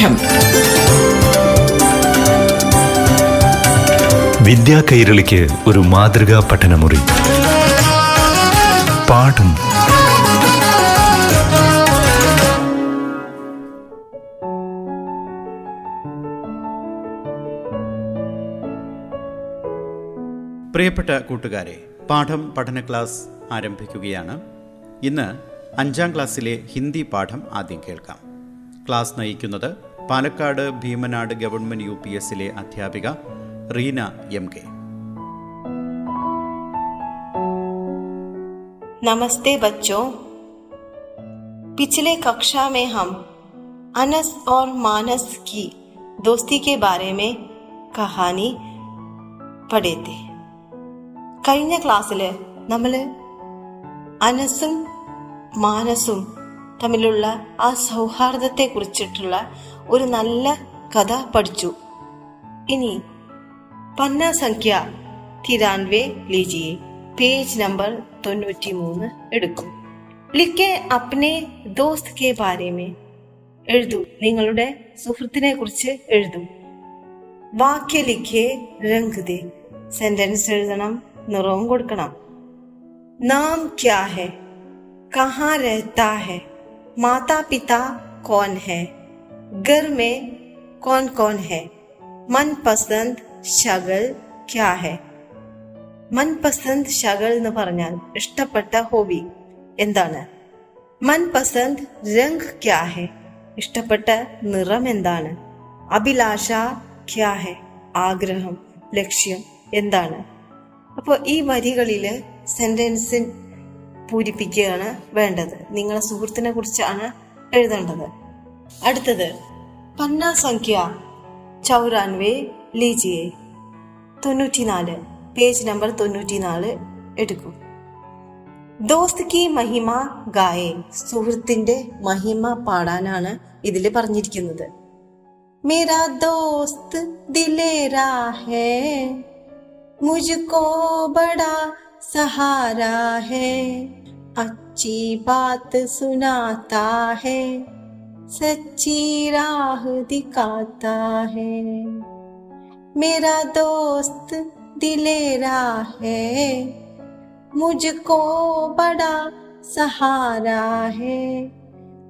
പാഠം വിദ്യാ കൈരളിക്ക് ഒരു മാതൃകാ പഠനമുറി. പാഠം. പ്രിയപ്പെട്ട കൂട്ടുകാരെ പാഠം പഠന ക്ലാസ് ആരംഭിക്കുകയാണ്. ഇന്ന് അഞ്ചാം ക്ലാസ്സിലെ ഹിന്ദി പാഠം ആദ്യം കേൾക്കാം. ക്ലാസ് നയിക്കുന്നത് Palakkad Bheemanad government U P എസിലെ അധ്യാപിക റീന എം കെ नमस्ते बच्चों पिछले कक्षा में हम अनस और मानस की दोस्ती के बारे में कहानी പഠേ കഴിഞ്ഞ ക്ലാസ്സിൽ നമ്മൾ അനസും മാനസും തമ്മിലുള്ള ആ സൗഹാർദ്ദത്തെ കുറിച്ചിട്ടുള്ള ഒരു നല്ല കഥ പഠിച്ചു. ഇനി പന്ന സംഖ്യ തിരാൻവേ ലീജിയെ പേജ് നമ്പർ തൊണ്ണൂറ്റി മൂന്ന് എടുക്കും. ലിക്കെ അപ്നെ ദോസ്ത് കെ ബാരേമേ. എഴുതൂ. നിങ്ങളുടെ സുഹൃത്തിനെ കുറിച്ച് എഴുതൂ. വാക്യ ലിഖേ രംഗ് ദേ സെന്റൻസ് എഴുതണം നിറവും കൊടുക്കണം. നാം ക്യാ ഹെ? കഹാ രഹത്താ ഹെ? മാതാ പിതാ കോൻ ഹെ? घर में कौन कौन है मनपसंद ശകൽ ക്യാ ഹെ മൻപസന്ത് ശകൽ എന്ന് പറഞ്ഞാൽ ഇഷ്ടപ്പെട്ട ഹോബി എന്താണ് മൻപസന്ത് രംഗ് ക്യാ ഹെ ഇഷ്ടപ്പെട്ട നിറം എന്താണ് അഭിലാഷ ക്യാ ഹെ ആഗ്രഹം ലക്ഷ്യം എന്താണ് അപ്പോൾ ഈ വരികളില് സെന്റൻസ് പൂരിപ്പിക്കുകയാണ് വേണ്ടത് നിങ്ങളെ സുഹൃത്തിനെ കുറിച്ചാണ് എഴുതേണ്ടത് അടുത്തത് പന്ന സംഖ്യ ചൗരാൻവേ ലീജിയെ. തൊണ്ണൂറ്റിനാല്. പേജ് നമ്പർ തൊണ്ണൂറ്റിനാല് എടുക്കും. ദോസ്ത് കി മഹിമ ഗായെ. സുഹൃത്തിന്റെ മഹിമ പാടാനാണ് ഇതിൽ പറഞ്ഞിരിക്കുന്നത്. മേരാ ദോസ്ത് ദിലേരാ ഹേ മുജുക്കോ ബഡാ സഹാരാ ഹേ അച്ചി ബാത്ത് സുനാതാ ഹേ सच्ची राह दिखाता है मेरा दोस्त दिलेरा है मुझको बड़ा सहारा है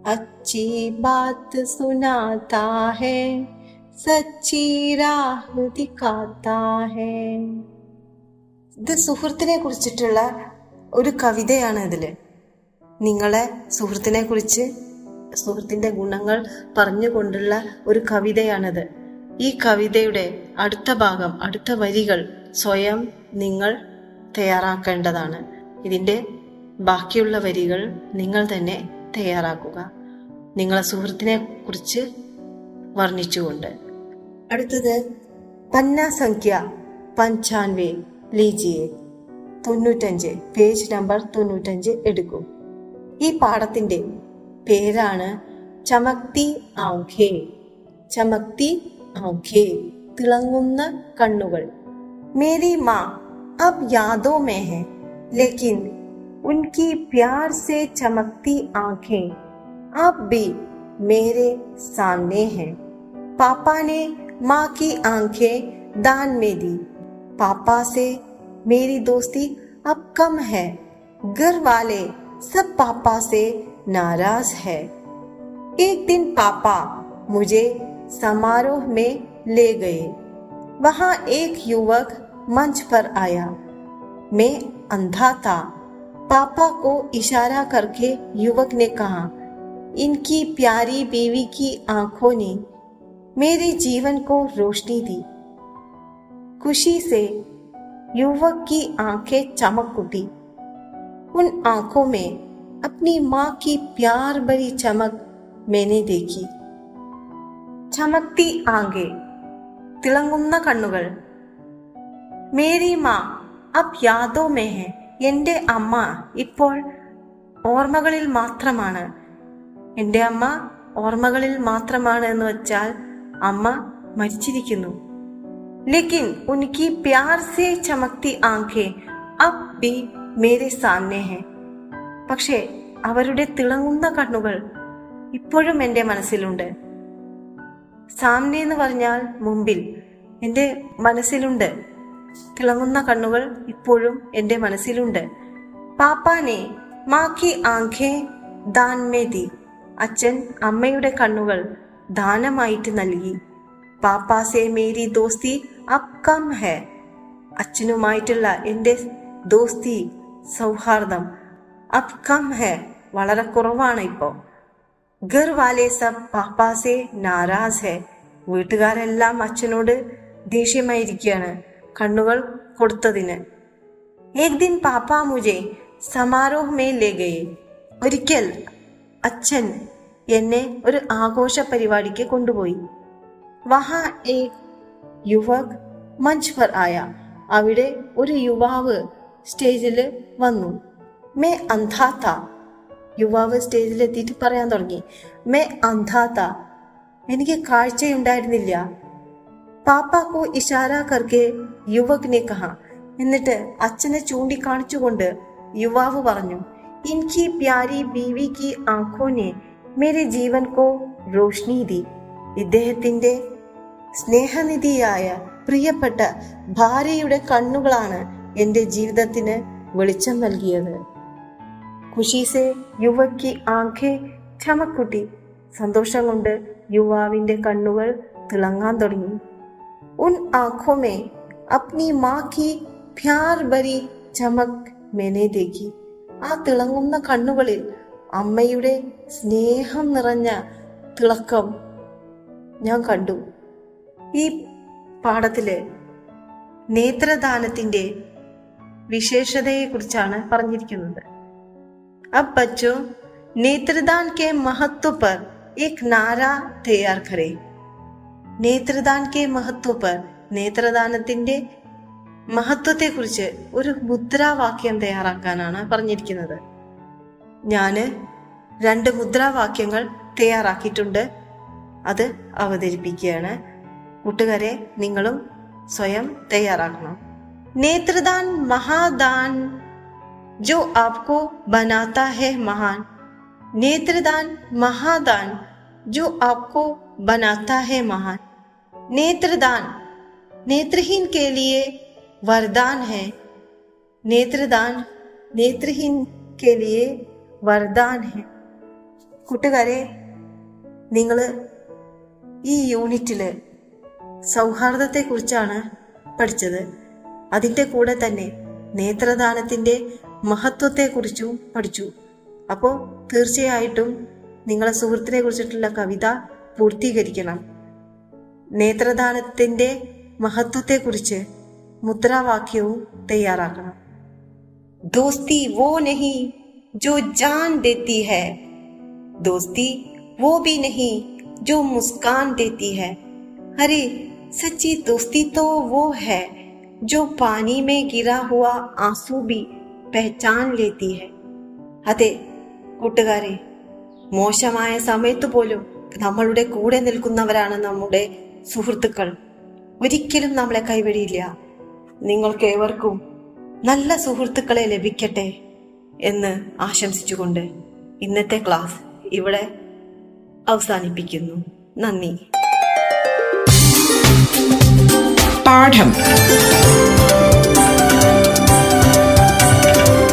अच्छी बात सुनाता है സച്ചി രാഹ് ദിക്കാത്താ ഹേ ഇത് സുഹൃത്തിനെ കുറിച്ചിട്ടുള്ള ഒരു കവിതയാണ് ഇതില് നിങ്ങളെ സുഹൃത്തിനെ കുറിച്ച് സുഹൃത്തിന്റെ ഗുണങ്ങൾ പറഞ്ഞുകൊണ്ടുള്ള ഒരു കവിതയാണിത്. ഈ കവിതയുടെ അടുത്ത ഭാഗം അടുത്ത വരികൾ സ്വയം നിങ്ങൾ തയ്യാറാക്കേണ്ടതാണ്. ഇതിന്റെ ബാക്കിയുള്ള വരികൾ നിങ്ങൾ തന്നെ തയ്യാറാക്കുക. നിങ്ങളെ സുഹൃത്തിനെ കുറിച്ച് വർണിച്ചുകൊണ്ട്. അടുത്തത് പന്ന സംഖ്യ പഞ്ചാൻവേ ലീജിയെ. തൊണ്ണൂറ്റഞ്ച് പേജ് നമ്പർ തൊണ്ണൂറ്റഞ്ച് എടുക്കും. ഈ പാഠത്തിന്റെ പേരാണ് ചമക്തി ആഖേ ചമക്തി ആഖേ തിളങ്ങുന്ന കണ്ണുകൾ മേരി മാ अब यादों में है लेकिन उनकी प्यार से चमकती आंखें अब भी मेरे सामने हैं पापा ने माँ की आंखें दान में दी पापा से मेरी दोस्ती अब कम है घर वाले सब पापा से नाराज़ है। एक दिन पापा मुझे समारोह में ले गए। वहाँ एक युवक मंच पर आया। मैं अंधा था। पापा को इशारा करके युवक ने कहा, इनकी प्यारी बीवी की आँखों ने मेरे जीवन को रोशनी दी। खुशी से युवक की आँखें चमक उठी। उन आँखों में अपनी माँ की प्यार भरी चमक मैंने देखी ചമക്തി ആകെ തിളങ്ങുന്ന കണ്ണുകൾ മേരി മാ അബ് യാദോ മേഹെ എന്റെ അമ്മ ഇപ്പോൾ ഓർമ്മകളിൽ മാത്രമാണ് എന്റെ അമ്മ ഓർമ്മകളിൽ മാത്രമാണ് എന്ന് വെച്ചാൽ അമ്മ മരിച്ചിരിക്കുന്നു ലേക്കിൻ ഉനക്കി പ്യാർ സേ ചമക്തി ആങ്കെ അബ് ബി മേരെ സാമനെ ഹെ പക്ഷേ അവരുടെ തിളങ്ങുന്ന കണ്ണുകൾ ഇപ്പോഴും എന്റെ മനസ്സിലുണ്ട്. സാമ്നെ എന്ന് പറഞ്ഞാൽ മുമ്പിൽ എന്റെ മനസ്സിലുണ്ട്. തിളങ്ങുന്ന കണ്ണുകൾ ഇപ്പോഴും എന്റെ മനസ്സിലുണ്ട്. പാപ്പാനെ മാക്കി ആഖേ ദാൻമേതി അച്ഛൻ അമ്മയുടെ കണ്ണുകൾ ദാനമായിട്ട് നൽകി. പാപ്പാസെ മേരി ദോസ്തി അബ് കം ഹെ. അച്ഛനുമായിട്ടുള്ള എന്റെ ദോസ്തി സൗഹാർദ്ദം അബ് കം ഹെ. വളരെ കുറവാണ് ഇപ്പോൾ ഗർ വാലെ സബ് പാപ്പാസെ നാരാസ് ഹെ. വീട്ടുകാരെല്ലാം അച്ഛനോട് ദേഷ്യമായിരിക്കുകയാണ് കണ്ണുകൾ കൊടുത്തതിന്. ഏക് ദിൻ പാപ്പ മുജെ സമാരോഹ് മേ ലേ ഗയെ. ഒരിക്കൽ അച്ഛൻ എന്നെ ഒരു ആഘോഷ പരിപാടിക്ക് കൊണ്ടുപോയി. വഹാ ഏക് യുവക് മഞ്ച് പർ ആയ. അവിടെ ഒരു യുവാവ് സ്റ്റേജിൽ വന്നു. മേ അന്ധാത്ത. യുവാവ് സ്റ്റേജിൽ എത്തിയിട്ട് പറയാൻ തുടങ്ങി. മേ അന്ധാത്ത. എനിക്ക് കാഴ്ചയുണ്ടായിരുന്നില്ല. പാപ്പാക്കോ ഇഷാര കർക്കെ യുവക് കഹ. എന്നിട്ട് അച്ഛനെ ചൂണ്ടിക്കാണിച്ചുകൊണ്ട് യുവാവ് പറഞ്ഞു ഇൻകി പ്യാരി ബീവി കി ആഖോനെ മേരെ ജീവൻ കോ റോഷ്നി ദി. ഇദ്ദേഹത്തിന്റെ സ്നേഹനിധിയായ പ്രിയപ്പെട്ട ഭാര്യയുടെ കണ്ണുകളാണ് എന്റെ ജീവിതത്തിന് വെളിച്ചം നൽകിയത്. ഖുഷീസെ യുവക്ക് ആഖെ ചമക്കുട്ടി സന്തോഷം കൊണ്ട് യുവാവിന്റെ കണ്ണുകൾ തിളങ്ങാൻ തുടങ്ങി. ഉൻ ആഖോ മേ അപ്നി മാ കി പ്യാർ भरी ചമക് മെനെ ദേഖി. ആ തിളങ്ങുന്ന കണ്ണുകളിൽ അമ്മയുടെ സ്നേഹം നിറഞ്ഞ തിളക്കം ഞാൻ കണ്ടു. ഈ പാഠത്തിൽ നേത്രദാനത്തിന്റെ വിശേഷതയെക്കുറിച്ചാണ് പറഞ്ഞിരിക്കുന്നത്. अब बच्चों नेत्रदान के महत्व पर एक नारा तैयार करें നേത്രദാൻ കെ മഹത്വ പർ നേത്രദാനത്തിന്റെ മഹത്വത്തെക്കുറിച്ച് ഒരു മുദ്രാവാക്യം തയ്യാറാക്കാനാണ് പറഞ്ഞിരിക്കുന്നത് ഞാന് രണ്ട് മുദ്രാവാക്യങ്ങൾ തയ്യാറാക്കിയിട്ടുണ്ട് അത് അവതരിപ്പിക്കുകയാണ് കൂട്ടുകാരെ നിങ്ങളും സ്വയം തയ്യാറാക്കണം നേത്രദാൻ മഹാദാൻ जो आपको बनाता है महान नेत्रदान महादान जो आपको बनाता है महान नेत्रदान नेत्रहीन के लिए वरदान है नेत्रदान नेत्रहीन के लिए वरदान है കൂട്ടുകാരെ നിങ്ങൾ ഈ യൂണിറ്റിൽ സൗഹാർദ്ദത്തെക്കുറിച്ചാണ് പഠിച്ചത് അതിൻ്റെ കൂടെ തന്നെ നേത്രദാനത്തിൻ്റെ മഹത്വത്തെക്കുറിച്ചും പഠിച്ചു അപ്പോൾ തീർച്ചയായിട്ടും നിങ്ങളെ സുഹൃത്തിനെ കുറിച്ചിട്ടുള്ള കവിത പൂർത്തീകരിക്കണം നേത്രദാനത്തിൻ്റെ മഹത്വത്തെക്കുറിച്ച് മുദ്രാവാക്യവും തയ്യാറാക്കണം दोस्ती वो नहीं जो जान देती है दोस्ती वो भी नहीं जो मुस्कान देती है अरे सच्ची दोस्ती तो वो है जो पानी में गिरा हुआ आंसू भी പഹചാൻ ലേത്തി അതെ കൂട്ടുകാരെ മോശമായ സമയത്ത് പോലും നമ്മളുടെ കൂടെ നിൽക്കുന്നവരാണ് നമ്മുടെ സുഹൃത്തുക്കൾ. ഒരിക്കലും നമ്മളെ കൈവഴിയില്ല നിങ്ങൾക്ക് ഏവർക്കും നല്ല സുഹൃത്തുക്കളെ ലഭിക്കട്ടെ എന്ന് ആശംസിച്ചുകൊണ്ട് ഇന്നത്തെ ക്ലാസ് ഇവിടെ അവസാനിപ്പിക്കുന്നു. നന്ദി. പാഠം.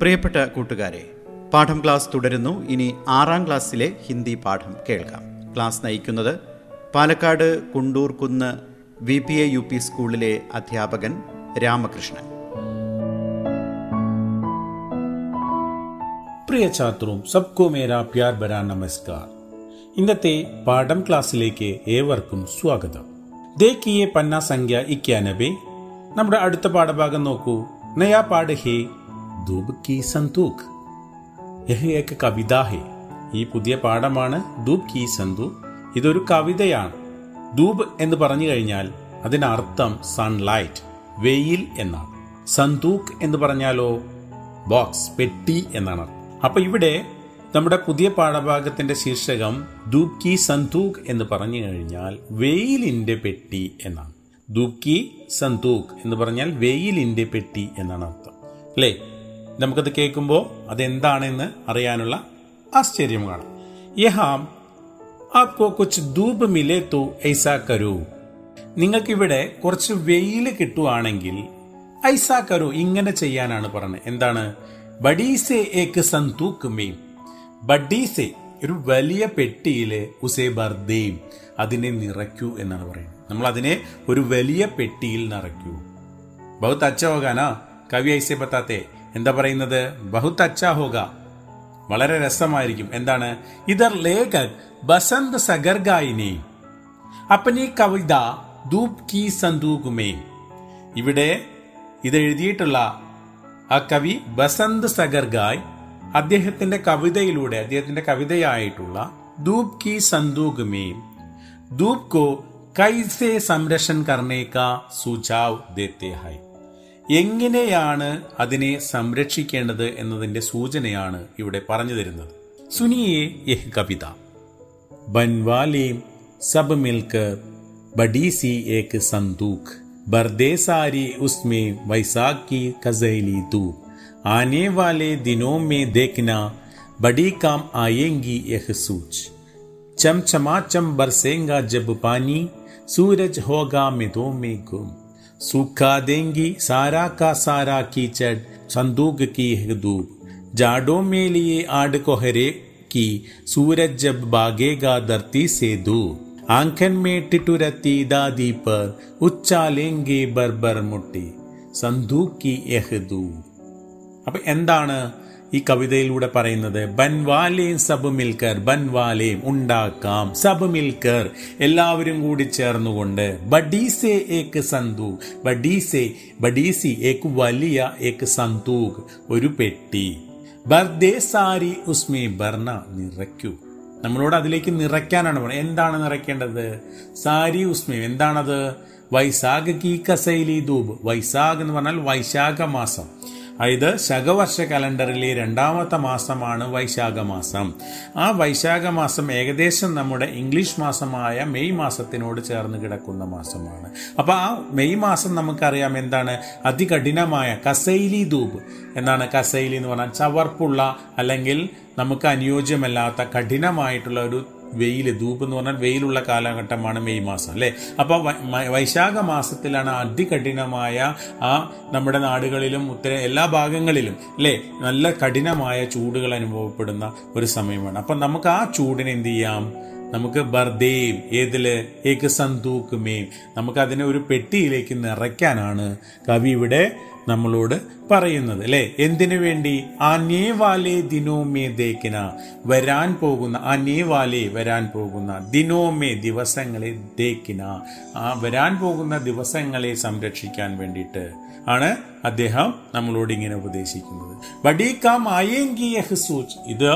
പ്രിയപ്പെട്ട കൂട്ടുകാരെ പാഠം ക്ലാസ് തുടരുന്നു. ഇനി ആറാം ക്ലാസ്സിലെ ഹിന്ദി പാഠം കേൾക്കാം. ക്ലാസ് നയിക്കുന്നത് Palakkad Kundurkunnu V P A U P സ്കൂളിലെ അധ്യാപകൻ രാമകൃഷ്ണൻ. പ്രിയ ഛാത്രവും സബ്കോ മേരാ പ്യാർ ബരാ നമസ്കാർ. ഇന്നത്തെ പാഠം ക്ലാസ്സിലേക്ക് ഏവർക്കും സ്വാഗതം. ദേക്കിയെ പന്ന സംഖ്യ ഇക്യാനബെ നമ്മുടെ അടുത്ത പാഠഭാഗം നോക്കൂ. നയാ പാഠ ഹേ ദൂബ് കി സന്തൂഖ് യഹ് ഏക്ക് കവിത ഹേ. ഈ പുതിയ പാഠമാണ് ദൂബ് കി സന്തൂക്ക് ഇതൊരു കവിതയാണ്. ദൂബ് എന്ന് പറഞ്ഞു കഴിഞ്ഞാൽ അതിനർത്ഥം സൺലൈറ്റ് വെയിൽ എന്നാണ്. സന്തൂക്ക് എന്ന് പറഞ്ഞാലോ ബോക്സ് പെട്ടി എന്നാണ്. അപ്പൊ ഇവിടെ നമ്മുടെ പുതിയ പാഠഭാഗത്തിന്റെ ശീർഷകം ദൂബ് കി സന്തൂക്ക് എന്ന് പറഞ്ഞു കഴിഞ്ഞാൽ വെയിലിന്റെ പെട്ടി എന്നാണ്. ദൂബ് കി സന്തൂക്ക് എന്ന് പറഞ്ഞാൽ വെയിലിന്റെ പെട്ടി എന്നാണ് അർത്ഥം. അല്ലേ? നമുക്കത് കേൾക്കുമ്പോൾ അതെന്താണെന്ന് അറിയാനുള്ള ആശ്ചര്യം കാണാം. യഹാം ആപ്കോ കുച്ച് ധൂപ് മിലെ തോ ഐസാ കരൂ നിങ്ങൾക്കിവിടെ കുറച്ച് വെയിൽ കിട്ടുവാണെങ്കിൽ ഐസാ കരൂ ഇങ്ങനെ ചെയ്യാനാണ് പറഞ്ഞത്. എന്താണ്? ബഡീസെ ഏക്ക് സന്തൂക്ക് മീം. ബഡീസെ ഒരു വലിയ പെട്ടിയിലെ ഉസേ ബർദേയും അതിനെ നിറയ്ക്കൂ എന്നാണ് പറയുന്നത്. നമ്മൾ അതിനെ ഒരു വലിയ പെട്ടിയിൽ നിറയ്ക്കൂ. ബഹുത്ത് അച്ഛ കവി ഐസെ ബത്താത്തെ എന്താ ബഹുത്ത് അച്ഛ ഹോഗ വളരെ രസമായിരിക്കും. എന്താണ്? ഇതർ ലേഖക് ബസന്ത് സഗർഗായിനി. അപ്പനി കവിത ധൂപ് കി സന്തൂകുമേ ഇവിടെ ഇത് എഴുതിയിട്ടുള്ള ആ കവി ബസന്ത് സഗർഗായ് അദ്ദേഹത്തിന്റെ കവിതയിലൂടെ അദ്ദേഹത്തിന്റെ കവിതയായിട്ടുള്ള ദൂപ് കി സന്തൂകുമേ ദൂപ് കോ കൈസെ സംരക്ഷൺ കർണേക്ക സുചാവ് ദേത്തെ ഹൈ. എങ്ങനെയാണ് അതിനെ സംരക്ഷിക്കേണ്ടത് എന്നതിന്റെ സൂചനയാണ് ഇവിടെ പറഞ്ഞു തരുന്നത്. സുനിയെ യഹ് കവിത. ബൻവാലീം സബ് മിൽക്കർ ബഡീസി ഏക് സന്തൂഖ് ബർദേസാരി ഉസ്മേ വൈസാഖി കസൈലി തൂ. ആനേ വാലേ ദിനോ മേ ദേഖന കാം ആയേങ്കി യഹ് സൂച്ച് ചം ചമാ ചം ബർസേങ്ക ജബ് പാനി സൂരജ് ഹോഗാ മെതോ മേ ഗും. सूखा देंगी सारा का सारा कीचड़ संदूक की है धूप जाड़ों में लिए आड़ कोहरे की सूरज जब भागेगा धरती से दूर आंखन में टिटुरती दादी पर उच्चालेंगे बर्बर मुट्टी സന്തൂക്ക് കി യഹ്ദൂ അപ്പൊ എന്താണ് ഈ കവിതയിലൂടെ പറയുന്നത് ബൻവാലേം സബ് മിൽക്കർ ബൻവാലേം ഉണ്ടാക്കാം സബ് മിൽക്കർ എല്ലാവരും കൂടി ചേർന്നുകൊണ്ട് ബഡീസെ ഏക്ക് സന്തൂഖ് ബഡീസെ ബഡീസി ഏക്ക് വലിയ ഏക്ക് സന്തൂഖ് ഒരു പെട്ടി. ബർദേ സാരി ഉസ്മേ ബർണ നിറയ്ക്കൂ. നമ്മളോട് അതിലേക്ക് നിറയ്ക്കാനാണ് പറയുന്നത് എന്താണ് നിറയ്ക്കേണ്ടത്? സാരി ഉസ്മേ എന്താണത്? വൈശാഖ കീ കസൈലി ധൂപ് വൈശാഖ് എന്ന് പറഞ്ഞാൽ വൈശാഖ മാസം. അതായത് ശകവർഷ കലണ്ടറിലെ രണ്ടാമത്തെ മാസമാണ് വൈശാഖ മാസം ആ വൈശാഖ മാസം ഏകദേശം നമ്മുടെ ഇംഗ്ലീഷ് മാസമായ മെയ് മാസത്തിനോട് ചേർന്ന് കിടക്കുന്ന മാസമാണ്. അപ്പൊ ആ മെയ് മാസം നമുക്കറിയാം എന്താണ്? അതികഠിനമായ കസൈലി ധൂപ് എന്നാണ് കസൈലി എന്ന് പറഞ്ഞാൽ ചവർപ്പുള്ള അല്ലെങ്കിൽ നമുക്ക് അനുയോജ്യമല്ലാത്ത കഠിനമായിട്ടുള്ള ഒരു വെയിൽ ധൂപ് എന്ന് പറഞ്ഞാൽ വെയിലുള്ള കാലഘട്ടമാണ് മെയ് മാസം അല്ലേ? അപ്പോൾ വൈശാഖ മാസത്തിലാണ് അതികഠിനമായ ആ നമ്മുടെ നാടുകളിലും ഉത്തര എല്ലാ ഭാഗങ്ങളിലും അല്ലേ? നല്ല കഠിനമായ ചൂടുകൾ അനുഭവപ്പെടുന്ന ഒരു സമയമാണ്. അപ്പം നമുക്ക് ആ ചൂടിനെ എന്ത് ചെയ്യാം? നമുക്ക് ബർദേം ഏതിൽ? ഏക്ക് സന്തൂക്കുമേം നമുക്ക് അതിനെ ഒരു പെട്ടിയിലേക്ക് നിറയ്ക്കാനാണ് കവി ഇവിടെ നമ്മളോട് പറയുന്നത് അല്ലെ? എന്തിനു വേണ്ടി? ആനേവാലെ ദിനോമേ ദേക്കിന വരാൻ പോകുന്ന ആനേവാലെ വരാൻ പോകുന്ന ദിനോമേ ദിവസങ്ങളെ ദേക്കിന ആ വരാൻ പോകുന്ന ദിവസങ്ങളെ സംരക്ഷിക്കാൻ വേണ്ടിയിട്ട് ആണ് അദ്ദേഹം നമ്മളോട് ഇങ്ങനെ ഉപദേശിക്കുന്നത്. ബഡീക്കാം ആയെങ്കി സൂച്ച് ഇത്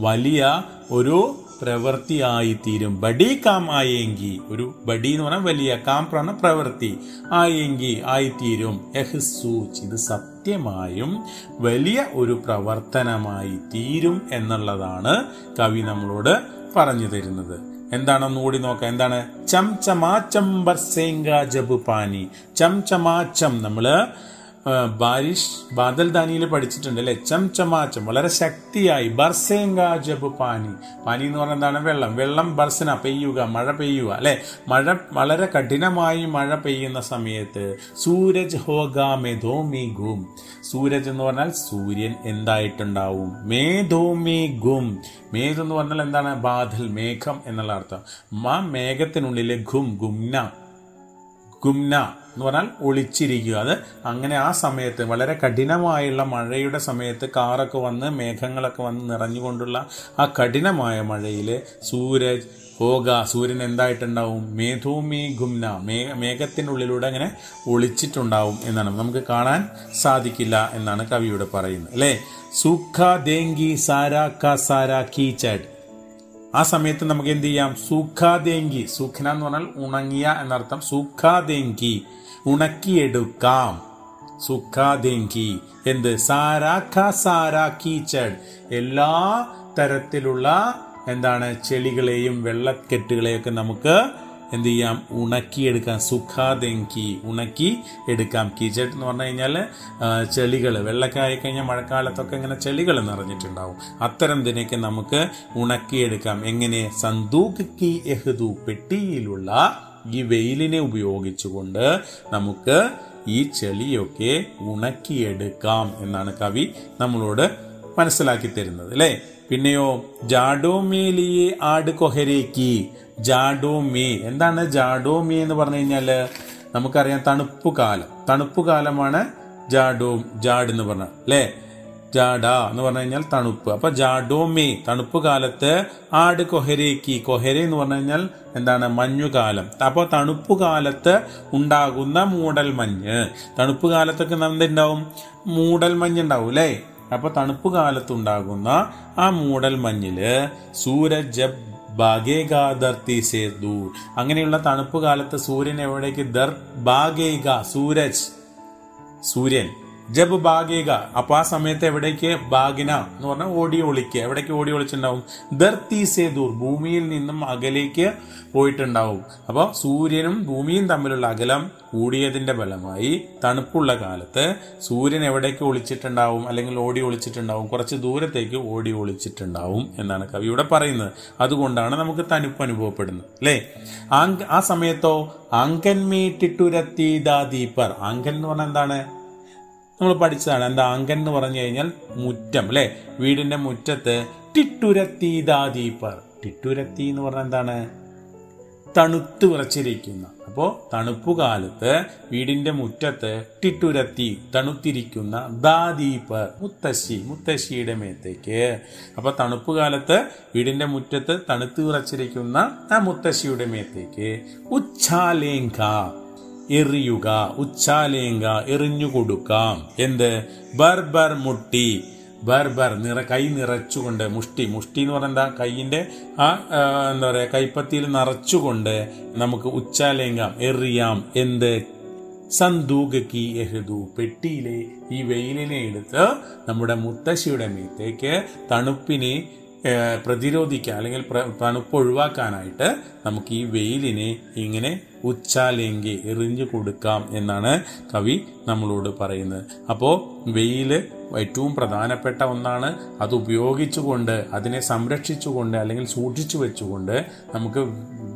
വലിയ ഒരു പ്രവൃത്തിയായി തീരും ബഡി കാം ആയെങ്കി ഒരു ബഡി എന്ന് പറഞ്ഞാൽ വലിയ കാം പറഞ്ഞ പ്രവൃത്തി ആയെങ്കി ആയിത്തീരും. എഹ്സൂച്ച് ഇത് സത്യമായും വലിയ ഒരു പ്രവർത്തനമായി തീരും എന്നുള്ളതാണ് കവി നമ്മളോട് പറഞ്ഞു തരുന്നത്. എന്താണെന്ന് ഓടി നോക്കാം. എന്താണ്? ചം ചമാ ചം ബർസേങ്ക ജബ് പാനി ചം ചമാ ചം നമ്മൾ ബാരിഷ് ബാദൽ ദാനിയിൽ പഠിച്ചിട്ടുണ്ട് അല്ലെ? ചം ചമാച്ചം വളരെ ശക്തിയായി. ബർസേങ്ക ജബ് പാനി. പാനി എന്ന് പറഞ്ഞാൽ എന്താണ്? വെള്ളം. വെള്ളം ബർസന പെയ്യുക മഴ പെയ്യുക അല്ലെ? മഴ വളരെ കഠിനമായി മഴ പെയ്യുന്ന സമയത്ത് സൂരജ് ഹോഗ മെധോമി ഗും. സൂരജ് എന്ന് പറഞ്ഞാൽ സൂര്യൻ എന്തായിട്ടുണ്ടാവും? മേധോമി ഗും. മേധ് എന്ന് പറഞ്ഞാൽ എന്താണ്? ബാദൽ മേഘം എന്നുള്ള അർത്ഥം. ആ മേഘത്തിനുള്ളിലെ ഗും ഗുംന. ഗുംന എന്ന് പറഞ്ഞാൽ ഒളിച്ചിരിക്കുക. അത് അങ്ങനെ ആ സമയത്ത് വളരെ കഠിനമായുള്ള മഴയുടെ സമയത്ത് കാറൊക്കെ വന്ന് മേഘങ്ങളൊക്കെ വന്ന് നിറഞ്ഞുകൊണ്ടുള്ള ആ കഠിനമായ മഴയിൽ സൂരജ് ഹോഗ സൂര്യൻ എന്തായിട്ടുണ്ടാവും? മേധൂമി ഗുംന മേ മേഘത്തിനുള്ളിലൂടെ അങ്ങനെ ഒളിച്ചിട്ടുണ്ടാവും എന്നാണ്. നമുക്ക് കാണാൻ സാധിക്കില്ല എന്നാണ് കവിയുടെ പറയുന്നത്. അല്ലേ? സുഖ ദേങ്കി സാരാ ക സാരാ ആ സമയത്ത് നമുക്ക് എന്ത് ചെയ്യാം? സുഖാദേങ്കി. സുഖന എന്ന് പറഞ്ഞാൽ ഉണങ്ങിയ എന്നർത്ഥം. സുഖാദേങ്കി. ഉണക്കിയെടുക്കാം. സുഖാദേങ്കി. എന്ത്? സാരാഖ സാരാ കീച്ചഡ് എല്ലാ തരത്തിലുള്ള എന്താണ്? ചെളികളെയും വെള്ളക്കെട്ടുകളെയൊക്കെ നമുക്ക് എന്ത് ചെയ്യാം? ഉണക്കിയെടുക്കാം സുഖാതെങ്കി ഉണക്കി എടുക്കാം. കീച്ചഡ് എന്ന് പറഞ്ഞു കഴിഞ്ഞാൽ ചെളികൾ വെള്ളമൊക്കെ ആയിക്കഴിഞ്ഞാൽ മഴക്കാലത്തൊക്കെ ഇങ്ങനെ ചെളികൾ നിറഞ്ഞിട്ടുണ്ടാവും. അത്തരം ഇതിനെയൊക്കെ നമുക്ക് ഉണക്കിയെടുക്കാം എങ്ങനെ? സന്തൂക്ക് കി എഹ്ദു പെട്ടിയിലുള്ള ഈ വെയിലിനെ ഉപയോഗിച്ചുകൊണ്ട് നമുക്ക് ഈ ചെളിയൊക്കെ ഉണക്കിയെടുക്കാം എന്നാണ് കവി നമ്മളോട് മനസ്സിലാക്കി തരുന്നത് അല്ലേ? പിന്നെയോ ജാഡോമേലിയെ ആട് കൊഹരേക്ക് ജാഡോമേ. എന്താണ് ജാഡോമേ എന്ന് പറഞ്ഞു കഴിഞ്ഞാൽ? നമുക്കറിയാം തണുപ്പ് കാലം. തണുപ്പ് കാലമാണ് ജാഡോ ജാഡ് എന്ന് പറഞ്ഞ അല്ലേ? ജാഡ എന്ന് പറഞ്ഞു കഴിഞ്ഞാൽ തണുപ്പ്. അപ്പൊ ജാഡോമേ തണുപ്പ് കാലത്ത് ആട് കൊഹരേക്കി കൊഹര എന്ന് പറഞ്ഞു കഴിഞ്ഞാൽ എന്താണ്? മഞ്ഞുകാലം അപ്പോൾ തണുപ്പ് കാലത്ത് ഉണ്ടാകുന്ന മൂടൽ മഞ്ഞ്. തണുപ്പ് കാലത്തൊക്കെ എന്തുണ്ടാവും? മൂടൽ മഞ്ഞ് ഉണ്ടാവും അല്ലേ? അപ്പൊ തണുപ്പ് കാലത്തുണ്ടാകുന്ന ആ മൂടൽ മഞ്ഞിൽ സൂരജ് ജബ് ബാഗേഗ ധർത്തി സേ അങ്ങനെയുള്ള തണുപ്പ് കാലത്ത് സൂര്യൻ എവിടേക്ക്? ദർ ബാഗേഗ സൂരജ്. സൂര്യൻ. ജബ് ബാഗേഗ അപ്പൊ ആ സമയത്ത് എവിടേക്ക്? ബാഗിന എന്ന് പറഞ്ഞാൽ ഓടി ഒളിക്കുക എവിടേക്ക് ഓടി ഒളിച്ചിട്ടുണ്ടാവും ധർത്തി സേതൂർ ഭൂമിയിൽ നിന്നും അകലേക്ക് പോയിട്ടുണ്ടാവും. അപ്പോൾ സൂര്യനും ഭൂമിയും തമ്മിലുള്ള അകലം കൂടിയതിന്റെ ഫലമായി തണുപ്പുള്ള കാലത്ത് സൂര്യൻ എവിടേക്ക് ഒളിച്ചിട്ടുണ്ടാവും? അല്ലെങ്കിൽ ഓടി ഒളിച്ചിട്ടുണ്ടാവും? കുറച്ച് ദൂരത്തേക്ക് ഓടി ഒളിച്ചിട്ടുണ്ടാവും എന്നാണ് കവി ഇവിടെ പറയുന്നത്. അതുകൊണ്ടാണ് നമുക്ക് തണുപ്പ് അനുഭവപ്പെടുന്നത്. അല്ലേ? ആ സമയത്തോ അങ്കൻമേറ്റിട്ടുരത്തി ദീപർ. അങ്കൻ എന്ന് പറഞ്ഞാൽ എന്താണ്? നമ്മൾ പഠിച്ചതാണ്. എന്താ? അങ്കൻ എന്ന് പറഞ്ഞു കഴിഞ്ഞാൽ മുറ്റം അല്ലെ? വീടിന്റെ മുറ്റത്ത് ടിട്ടുരത്തി ദീപർ ടിട്ടുരത്തി എന്ന് പറഞ്ഞാൽ എന്താണ്? തണുത്ത് വിറച്ചിരിക്കുന്ന. അപ്പോൾ തണുപ്പ് കാലത്ത് വീടിന്റെ മുറ്റത്ത് ടിട്ടുരത്തി തണുത്തിരിക്കുന്ന ദാദീപർ മുത്തശ്ശി മുത്തശ്ശിയുടെ മേത്തേക്ക്. അപ്പൊ തണുപ്പ് കാലത്ത് വീടിന്റെ മുറ്റത്ത് തണുത്ത് വിറച്ചിരിക്കുന്ന ആ മുത്തശ്ശിയുടെ മേത്തേക്ക്. ഉച്ഛാലേങ്ക എറിയുക ഉച്ചാലേങ്ക എറിഞ്ഞു കൊടുക്കാം എന്ത്? ബർബർ മുട്ടി. ബർബർ നിറ കൈ നിറച്ചുകൊണ്ട് മുഷ്ടി. മുഷ്ടി എന്ന് പറഞ്ഞാൽ എന്താ? ആ എന്താ പറയാ കൈപ്പത്തിയിൽ നിറച്ചുകൊണ്ട് നമുക്ക് ഉച്ചാലേങ്കാം എറിയാം. എന്ത്? സന്തൂകി എഹ്ദു. പെട്ടിയിലെ ഈ വെയിലിനെ എടുത്ത് നമ്മുടെ മുത്തശ്ശിയുടെ മീത്തേക്ക് തണുപ്പിനെ പ്രതിരോധിക്കാൻ അല്ലെങ്കിൽ തണുപ്പ് ഒഴിവാക്കാനായിട്ട് നമുക്ക് ഈ വെയിലിനെ ഇങ്ങനെ ഉച്ചാലെങ്കി എറിഞ്ഞു കൊടുക്കാം എന്നാണ് കവി നമ്മളോട് പറയുന്നത്. അപ്പോൾ വെയിൽ ഏറ്റവും പ്രധാനപ്പെട്ട ഒന്നാണ് അത് ഉപയോഗിച്ചുകൊണ്ട് അതിനെ സംരക്ഷിച്ചുകൊണ്ട് അല്ലെങ്കിൽ സൂക്ഷിച്ചു വെച്ചുകൊണ്ട് നമുക്ക്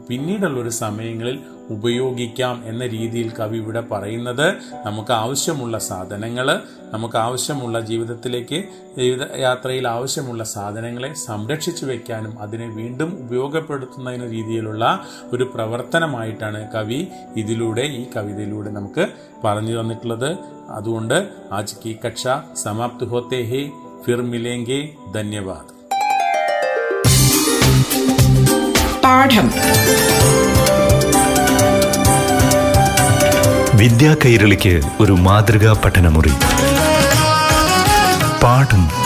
പിന്നീടുള്ള ഒരു സമയങ്ങളിൽ ഉപയോഗിക്കാം എന്ന രീതിയിൽ കവി ഇവിടെ പറയുന്നത് നമുക്ക് ആവശ്യമുള്ള സാധനങ്ങൾ നമുക്ക് ആവശ്യമുള്ള ജീവിതത്തിലേക്ക് ജീവിത യാത്രയിൽ ആവശ്യമുള്ള സാധനങ്ങളെ സംരക്ഷിച്ചു വെക്കാനും അതിനെ വീണ്ടും ഉപയോഗപ്പെടുത്തുന്നതിന് രീതിയിലുള്ള ഒരു പ്രവർത്തനമായിട്ടാണ് കവി ഇതിലൂടെ ഈ കവിതയിലൂടെ നമുക്ക് പറഞ്ഞു തന്നിട്ടുള്ളത്. അതുകൊണ്ട് ആജ് കി കക്ഷ സമാപ്ത് ഹോത്തേ ഹേ ഫിർ മിലേങ്കെ ധന്യവാദ്. പാഠം. വിദ്യാ കൈരളിക്ക് ഒരു മാതൃകാ പഠനമുറി. പാഠം